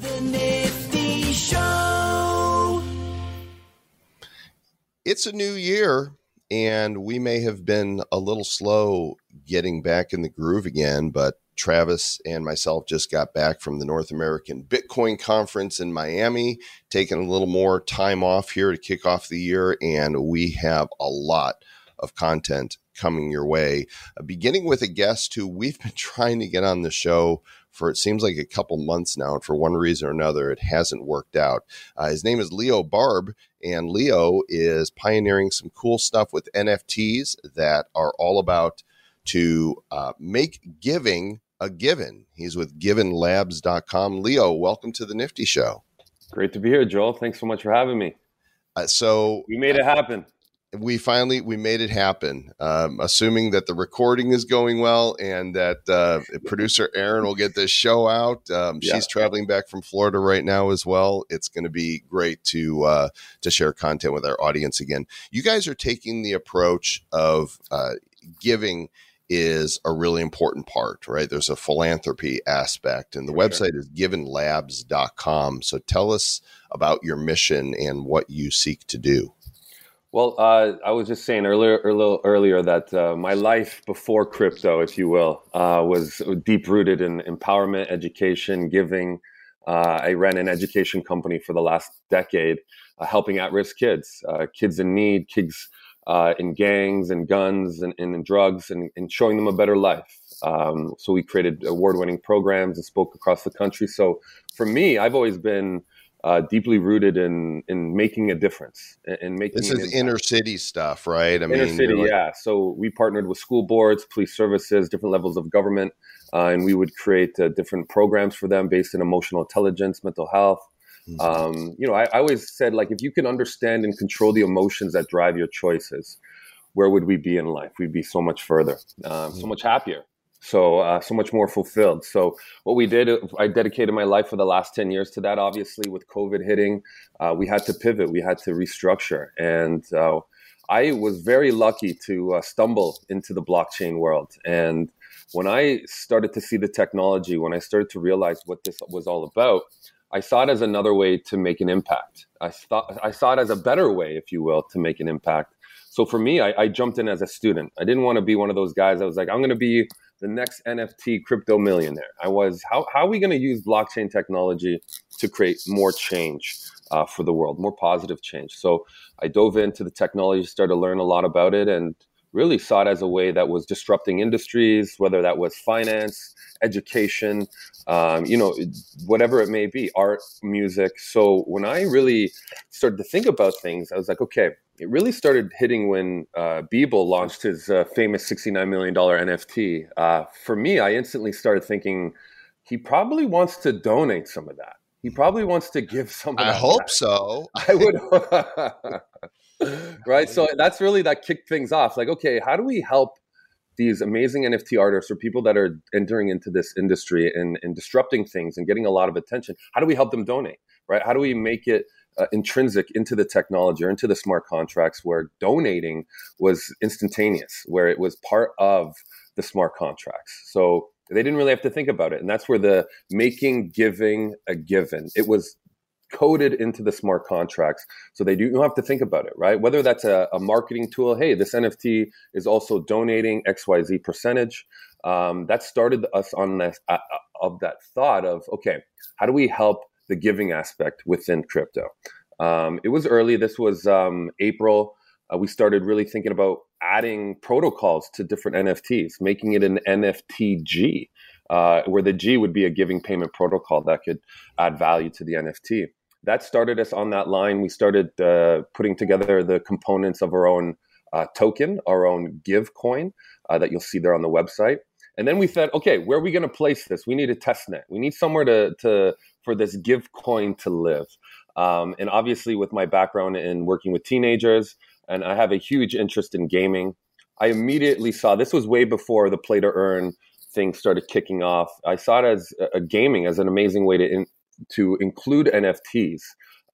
The Nifty Show. It's a new year, and we may have been a little slow getting back in the groove again, but Travis and myself just got back from the North American Bitcoin Conference in Miami, taking a little more time off here to kick off the year, and we have a lot of content coming your way. Uh, beginning with a guest who we've been trying to get on the show for it seems like a couple months now, and for one reason or another, it hasn't worked out. Uh, his name is Leo Barb, and Leo is pioneering some cool stuff with NFTs that are all about to uh, make giving a given. He's with givenlabs.com. Leo, welcome to the Nifty Show. Great to be here, Joel. Thanks so much for having me. Uh, so we made it happen we finally we made it happen. Um, assuming that the recording is going well and that uh, producer aaron will get this show out um, yeah. she's traveling back from florida right now as well. It's going to be great to uh, to share content with our audience again. You guys are taking the approach of uh, giving is a really important part right? There's a philanthropy aspect and the For website sure. is givenlabs.com so tell us about your mission and what you seek to do well, uh, I was just saying earlier, earlier, earlier that uh, my life before crypto, if you will, uh, was deep rooted in empowerment, education, giving. Uh, I ran an education company for the last decade, uh, helping at-risk kids, uh, kids in need, kids in gangs and guns and, and in drugs, and, and, showing them a better life. Um, so we created award-winning programs and spoke across the country. So for me, I've always been uh, deeply rooted in in making a difference and making. This is inner city stuff, right? I inner mean, city, like- yeah. So we partnered with school boards, police services, different levels of government, uh, and we would create uh, different programs for them based in emotional intelligence, mental health. Mm-hmm. Um, you know, I, I always said like if you can understand and control the emotions that drive your choices, where would we be in life? We'd be so much further, um, mm-hmm. so much happier so uh, so much more fulfilled. So what we did i dedicated my life for the last 10 years to that obviously with covid hitting uh, we had to pivot we had to restructure. And uh, i was very lucky to uh, stumble into the blockchain world. And when i started to see the technology when i started to realize what this was all about i saw it as another way to make an impact. I thought i saw it as a better way if you will to make an impact. So for me I, I jumped in as a student. I didn't want to be one of those guys that was like i'm going to be the next NFT crypto millionaire. I was, how, how are we going to use blockchain technology to create more change uh, for the world, more positive change? So I dove into the technology, started to learn a lot about it, and really saw it as a way that was disrupting industries, whether that was finance, education, um, you know, whatever it may be, art, music. So when I really started to think about things, I was like, okay, it really started hitting when uh, Beeple launched his uh, famous $69 million NFT. Uh, for me, I instantly started thinking he probably wants to donate some of that. He probably wants to give some. I hope back. so. I would. right. So that's really that kicked things off. Like, okay, how do we help these amazing NFT artists or people that are entering into this industry and, and disrupting things and getting a lot of attention? How do we help them donate? Right. How do we make it uh, intrinsic into the technology or into the smart contracts where donating was instantaneous, where it was part of the smart contracts. So they didn't really have to think about it. And that's where the making giving a given, it was coded into the smart contracts. So they do you have to think about it, right? Whether that's a, a marketing tool, hey, this NFT is also donating XYZ percentage. Um, that started us on this, uh, of that thought of, okay, how do we help the giving aspect within crypto. Um, it was early. This was um, April. Uh, we started really thinking about adding protocols to different NFTs, making it an NFTG, uh, where the G would be a giving payment protocol that could add value to the NFT. That started us on that line. We started uh, putting together the components of our own uh, token, our own Give coin uh, that you'll see there on the website. And then we said, okay, where are we going to place this? We need a test net. We need somewhere to, to for this give coin to live. Um, and obviously, with my background in working with teenagers, and I have a huge interest in gaming, I immediately saw this was way before the play to earn thing started kicking off. I saw it as a gaming as an amazing way to in, to include NFTs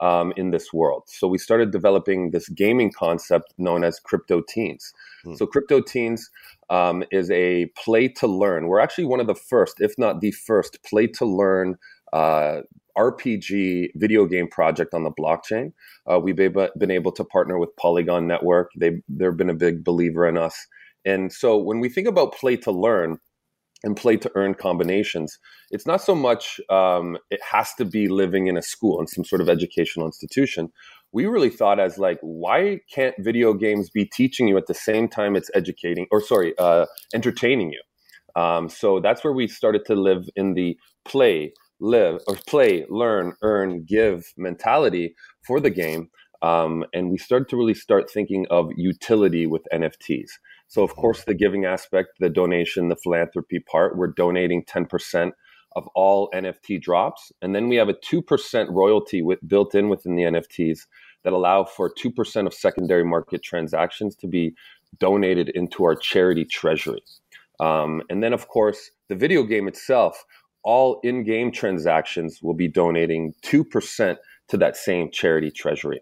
um, in this world. So we started developing this gaming concept known as Crypto Teens. Hmm. So Crypto Teens um, is a play to learn. We're actually one of the first, if not the first, play to learn uh, RPG video game project on the blockchain. Uh, we've been able to partner with Polygon Network. They they've been a big believer in us. And so when we think about play to learn and play to earn combinations, it's not so much um, it has to be living in a school in some sort of educational institution. We really thought as like, why can't video games be teaching you at the same time it's educating or sorry, uh, entertaining you? Um, so that's where we started to live in the play, live or play, learn, earn, give mentality for the game. Um, and we started to really start thinking of utility with NFTs. So, of course, the giving aspect, the donation, the philanthropy part, we're donating 10% of all NFT drops. And then we have a 2% royalty with, built in within the NFTs that allow for 2% of secondary market transactions to be donated into our charity treasury. Um, and then, of course, the video game itself, all in game transactions will be donating 2% to that same charity treasury.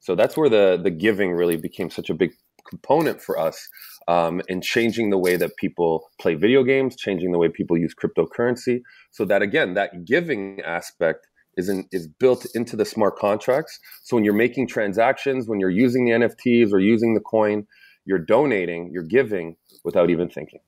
So that's where the, the giving really became such a big component for us um, in changing the way that people play video games, changing the way people use cryptocurrency. So that, again, that giving aspect is, in, is built into the smart contracts. So when you're making transactions, when you're using the NFTs or using the coin, you're donating, you're giving without even thinking.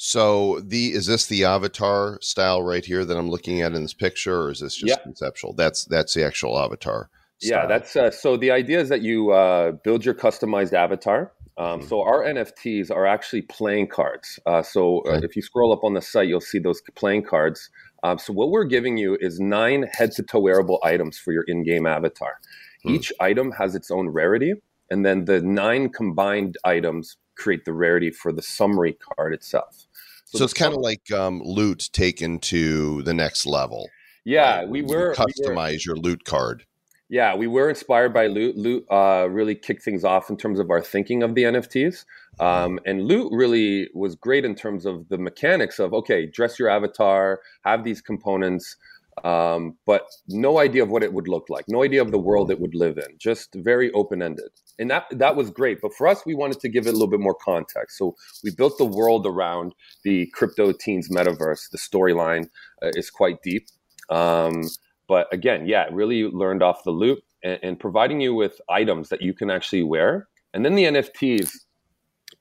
So the is this the avatar style right here that I'm looking at in this picture, or is this just conceptual? That's that's the actual avatar. Style. Yeah, that's uh, so. The idea is that you uh, build your customized avatar. Um, mm-hmm. So our NFTs are actually playing cards. Uh, so uh, okay. if you scroll up on the site, you'll see those playing cards. Um, so what we're giving you is nine head-to-toe wearable items for your in-game avatar. Mm-hmm. Each item has its own rarity, and then the nine combined items create the rarity for the summary card itself. So, so it's kind of like um, loot taken to the next level. Yeah, right? we were customize we were, your loot card. Yeah, we were inspired by Loot. Loot uh, really kicked things off in terms of our thinking of the NFTs. Um, and Loot really was great in terms of the mechanics of okay, dress your avatar, have these components, um, but no idea of what it would look like, no idea of the world it would live in, just very open ended. And that that was great. But for us, we wanted to give it a little bit more context. So we built the world around the crypto teens metaverse. The storyline uh, is quite deep. Um, but again, yeah, really learned off the Loot and, and, providing you with items that you can actually wear. And then the NFTs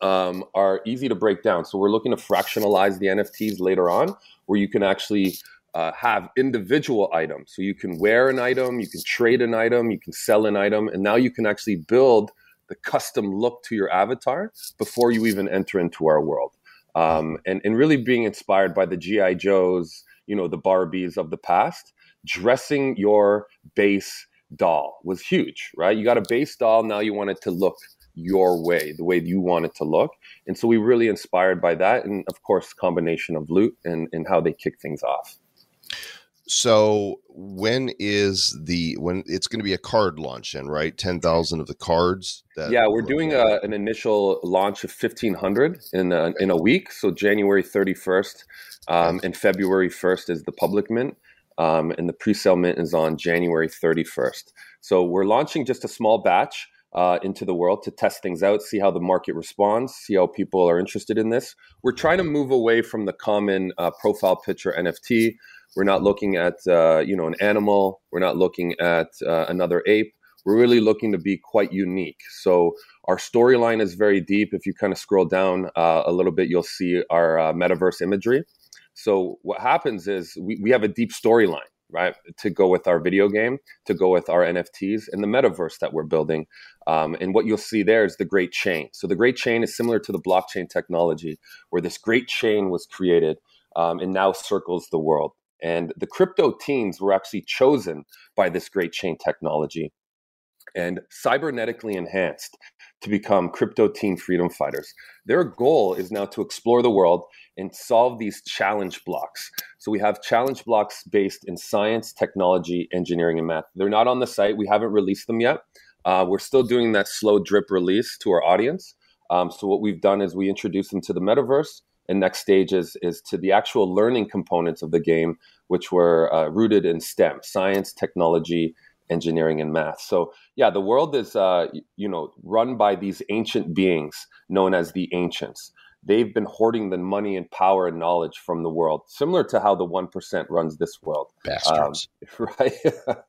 um, are easy to break down. So we're looking to fractionalize the NFTs later on, where you can actually uh, have individual items. So you can wear an item, you can trade an item, you can sell an item, and now you can actually build the custom look to your avatar before you even enter into our world. Um, and, and really being inspired by the GI Joes, you know, the Barbies of the past, dressing your base doll was huge, right? You got a base doll, now you want it to look your way, the way you want it to look. And so we really inspired by that. And of course, combination of loot and, and how they kick things off. So when is the when it's going to be a card launch in right? Ten thousand of the cards. yeah, we're doing a, an initial launch of fifteen hundred in a, in a week. So January thirty first, um, and February first is the public mint. Um, and the pre-sale mint is on January 31st. So we're launching just a small batch uh, into the world to test things out, see how the market responds, see how people are interested in this. We're trying to move away from the common uh, profile picture NFT. We're not looking at uh, you know an animal. We're not looking at uh, another ape. We're really looking to be quite unique. So our storyline is very deep. If you kind of scroll down uh, a little bit, you'll see our uh, metaverse imagery. So what happens is we, we have a deep storyline, right, to go with our video game, to go with our NFTs and the metaverse that we're building. Um, and what you'll see there is the great chain. So the great chain is similar to the blockchain technology, where this great chain was created um, and now circles the world. And the crypto teens were actually chosen by this great chain technology and cybernetically enhanced to become crypto teen freedom fighters. Their goal is now to explore the world and solve these challenge blocks. So we have challenge blocks based in science, technology, engineering, and math. They're not on the site. We haven't released them yet. Uh, we're still doing that slow drip release to our audience. Um, so what we've done is we introduce them to the metaverse, and next stage is is to the actual learning components of the game, which were uh, rooted in STEM: science, technology, engineering and math. So yeah, the world is uh, you know run by these ancient beings known as the ancients. They've been hoarding the money and power and knowledge from the world, similar to how the 1% runs this world. Bastards. Um, right.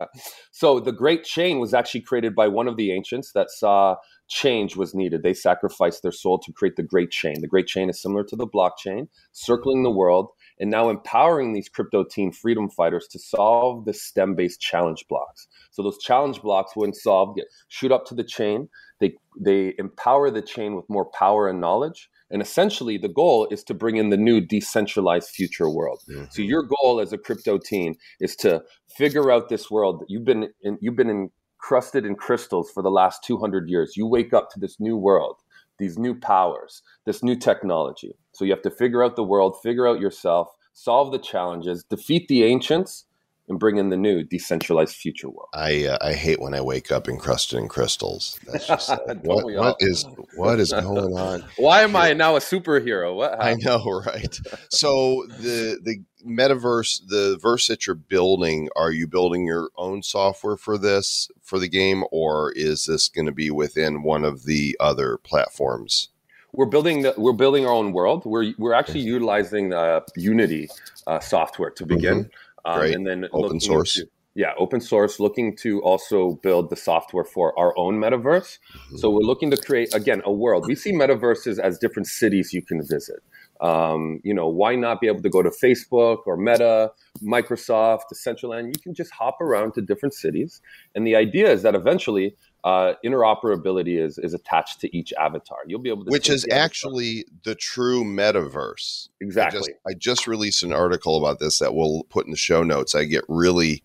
so the great chain was actually created by one of the ancients that saw change was needed. They sacrificed their soul to create the great chain. The great chain is similar to the blockchain, circling the world and now empowering these crypto teen freedom fighters to solve the STEM based challenge blocks. So those challenge blocks, when solved, get shoot up to the chain. They they empower the chain with more power and knowledge. And essentially, the goal is to bring in the new decentralized future world. Mm-hmm. So your goal as a crypto teen is to figure out this world. that You've been in, you've been encrusted in crystals for the last 200 years. You wake up to this new world these new powers, this new technology. So you have to figure out the world, figure out yourself, solve the challenges, defeat the ancients, and bring in the new decentralized future world. I uh, I hate when I wake up encrusted in crystals. That's just like, what, what is what is going on? Why am I now a superhero? What happened? I know, right? So the the metaverse, the verse that you're building, are you building your own software for this for the game, or is this going to be within one of the other platforms? We're building the, we're building our own world. We're we're actually utilizing uh, Unity uh, software to begin. Mm-hmm um, and then open source. Into, yeah, open source, looking to also build the software for our own metaverse. Mm-hmm. So we're looking to create, again, a world. We see metaverses as different cities you can visit. Um, you know, why not be able to go to Facebook or Meta, Microsoft, Decentraland? You can just hop around to different cities. And the idea is that eventually uh, interoperability is is attached to each avatar. You'll be able to, which is actually the true metaverse. Exactly. I just, I just, released an article about this that we'll put in the show notes. I get really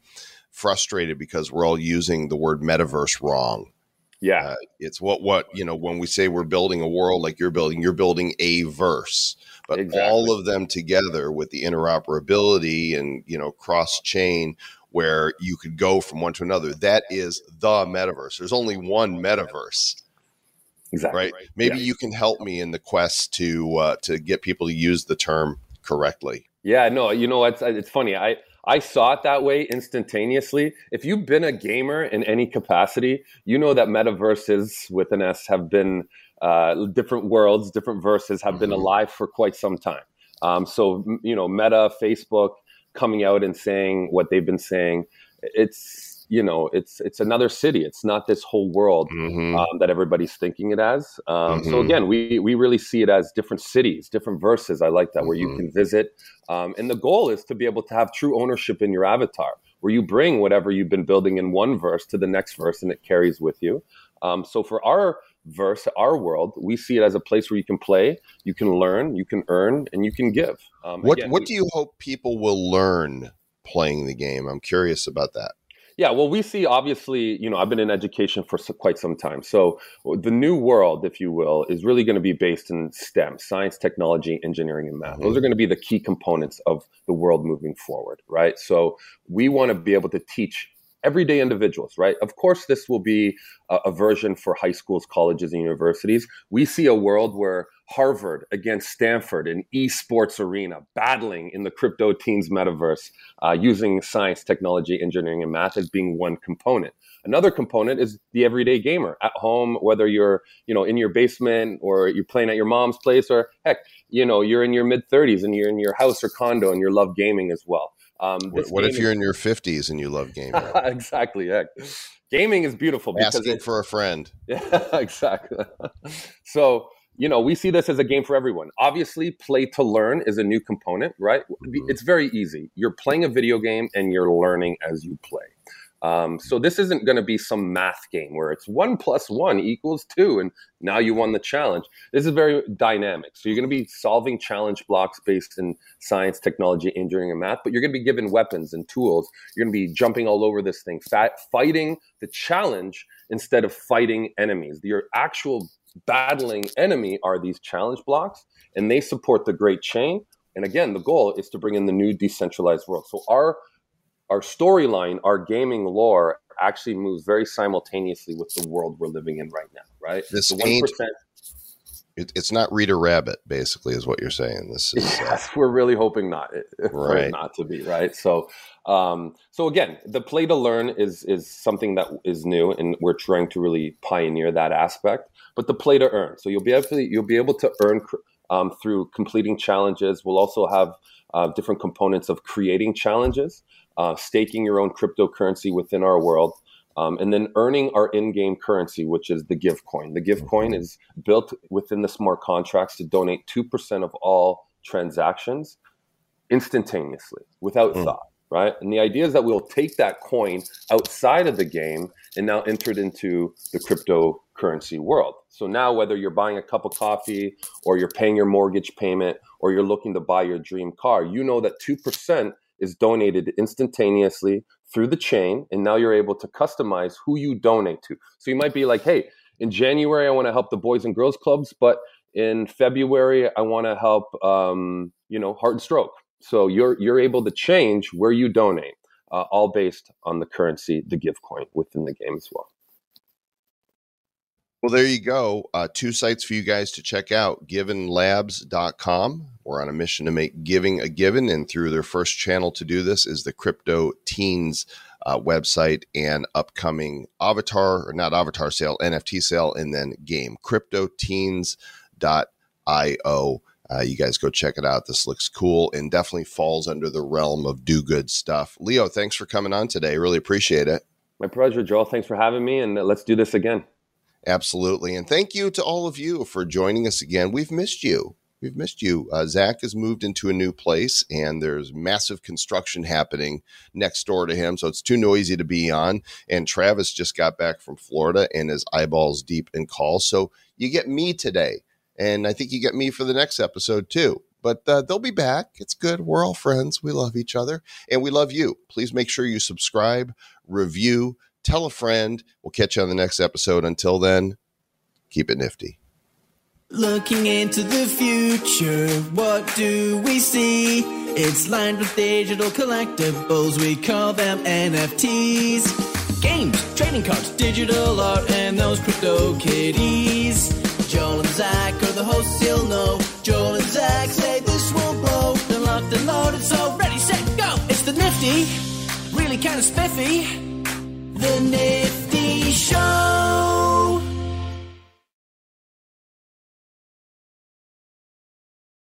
frustrated because we're all using the word metaverse wrong. Yeah, uh, it's what what you know when we say we're building a world like you're building, you're building a verse, but exactly. all of them together with the interoperability and you know cross chain where you could go from one to another. That is the metaverse. There's only one metaverse. Exactly. Right. Maybe yeah. you can help me in the quest to uh, to get people to use the term correctly. Yeah. No. You know, it's it's funny. I I saw it that way instantaneously. If you've been a gamer in any capacity, you know that metaverses with an S have been uh, different worlds, different verses have mm-hmm. been alive for quite some time. Um, so you know, Meta, Facebook, coming out and saying what they've been saying. It's you know it's it's another city. It's not this whole world mm-hmm. um, that everybody's thinking it as. Um, mm-hmm. So again, we we really see it as different cities, different verses. I like that mm-hmm. where you mm-hmm. can visit, um, and the goal is to be able to have true ownership in your avatar, where you bring whatever you've been building in one verse to the next verse, and it carries with you. Um, so for our verse, our world, we see it as a place where you can play, you can learn, you can earn, and you can give. Um, what again, What do you hope people will learn playing the game? I'm curious about that. Yeah, well, we see obviously, you know, I've been in education for so, quite some time. So the new world, if you will, is really going to be based in STEM, science, technology, engineering, and math. Mm-hmm. Those are going to be the key components of the world moving forward, right? So we want to be able to teach everyday individuals, right? Of course, this will be a, a, version for high schools, colleges, and universities. We see a world where Harvard against Stanford in esports arena, battling in the crypto teens metaverse, uh, using science, technology, engineering, and math as being one component. Another component is the everyday gamer at home, whether you're you know in your basement or you're playing at your mom's place, or heck, you know you're in your mid 30s and you're in your house or condo and you love gaming as well. Um, what, what if you're is- in your 50s and you love gaming? exactly. Yeah. Gaming is beautiful asking it, for a friend. Yeah, exactly. so you know, we see this as a game for everyone. Obviously, play to learn is a new component, right? Mm-hmm. It's very easy. You're playing a video game and you're learning as you play. Um, so this isn't going to be some math game where it's one plus one equals two, and now you won the challenge. This is very dynamic. So you're going to be solving challenge blocks based in science, technology, engineering, and math, but you're going to be given weapons and tools. You're going to be jumping all over this thing, fat, fighting the challenge instead of fighting enemies. Your actual battling enemy are these challenge blocks, and they support the great chain. And again, the goal is to bring in the new decentralized world. So our our storyline, our gaming lore actually moves very simultaneously with the world we're living in right now, right? This the ain't, it, it's not Reader Rabbit, basically, is what you're saying. This is yes, uh, we're really hoping not right. not to be right. So, um, so again, the play to learn is is something that is new, and we're trying to really pioneer that aspect. But the play to earn, so you'll be able to you'll be able to earn um, through completing challenges. We'll also have uh, different components of creating challenges, uh, staking your own cryptocurrency within our world. Um, and then earning our in-game currency, which is the Give coin. The Give coin is built within the smart contracts to donate two percent of all transactions instantaneously, without mm. thought right? And the idea is that we'll take that coin outside of the game and now enter it into the cryptocurrency world. So now, whether you're buying a cup of coffee or you're paying your mortgage payment or you're looking to buy your dream car, you know that 2% is donated instantaneously through the chain. And now you're able to customize who you donate to. So you might be like, hey, in January, I want to help the Boys and Girls Clubs, but in February, I want to help, um, you know, Heart and Stroke so you're you're able to change where you donate, uh, all based on the currency, the Give coin within the game as well. Well, there you go. Uh, two sites for you guys to check out givenlabs.com. We're on a mission to make giving a given, and through their first channel to do this is the Crypto Teens uh, website and upcoming avatar, or not avatar sale, NFT sale, and then game cryptoteens.io. Uh, you guys go check it out. This looks cool and definitely falls under the realm of do good stuff. Leo, thanks for coming on today. Really appreciate it. My pleasure, Joel. Thanks for having me, and let's do this again. Absolutely. And thank you to all of you for joining us again. We've missed you. We've missed you. Uh, Zach has moved into a new place, and there's massive construction happening next door to him. So it's too noisy to be on. And Travis just got back from Florida and his eyeballs deep in calls. So you get me today. And I think you get me for the next episode too. But uh, they'll be back. It's good. We're all friends. We love each other and we love you. Please make sure you subscribe, review, tell a friend. We'll catch you on the next episode. Until then, keep it nifty. Looking into the future, what do we see? It's lined with digital collectibles, we call them NFTs. Games, trading cards, digital art, and those crypto kitties. Joel and Zach are the hosts you'll know. Joel and Zach say this will blow. They're locked and loaded, so ready, set, go. It's the nifty, really kind of spiffy. The Nifty Show.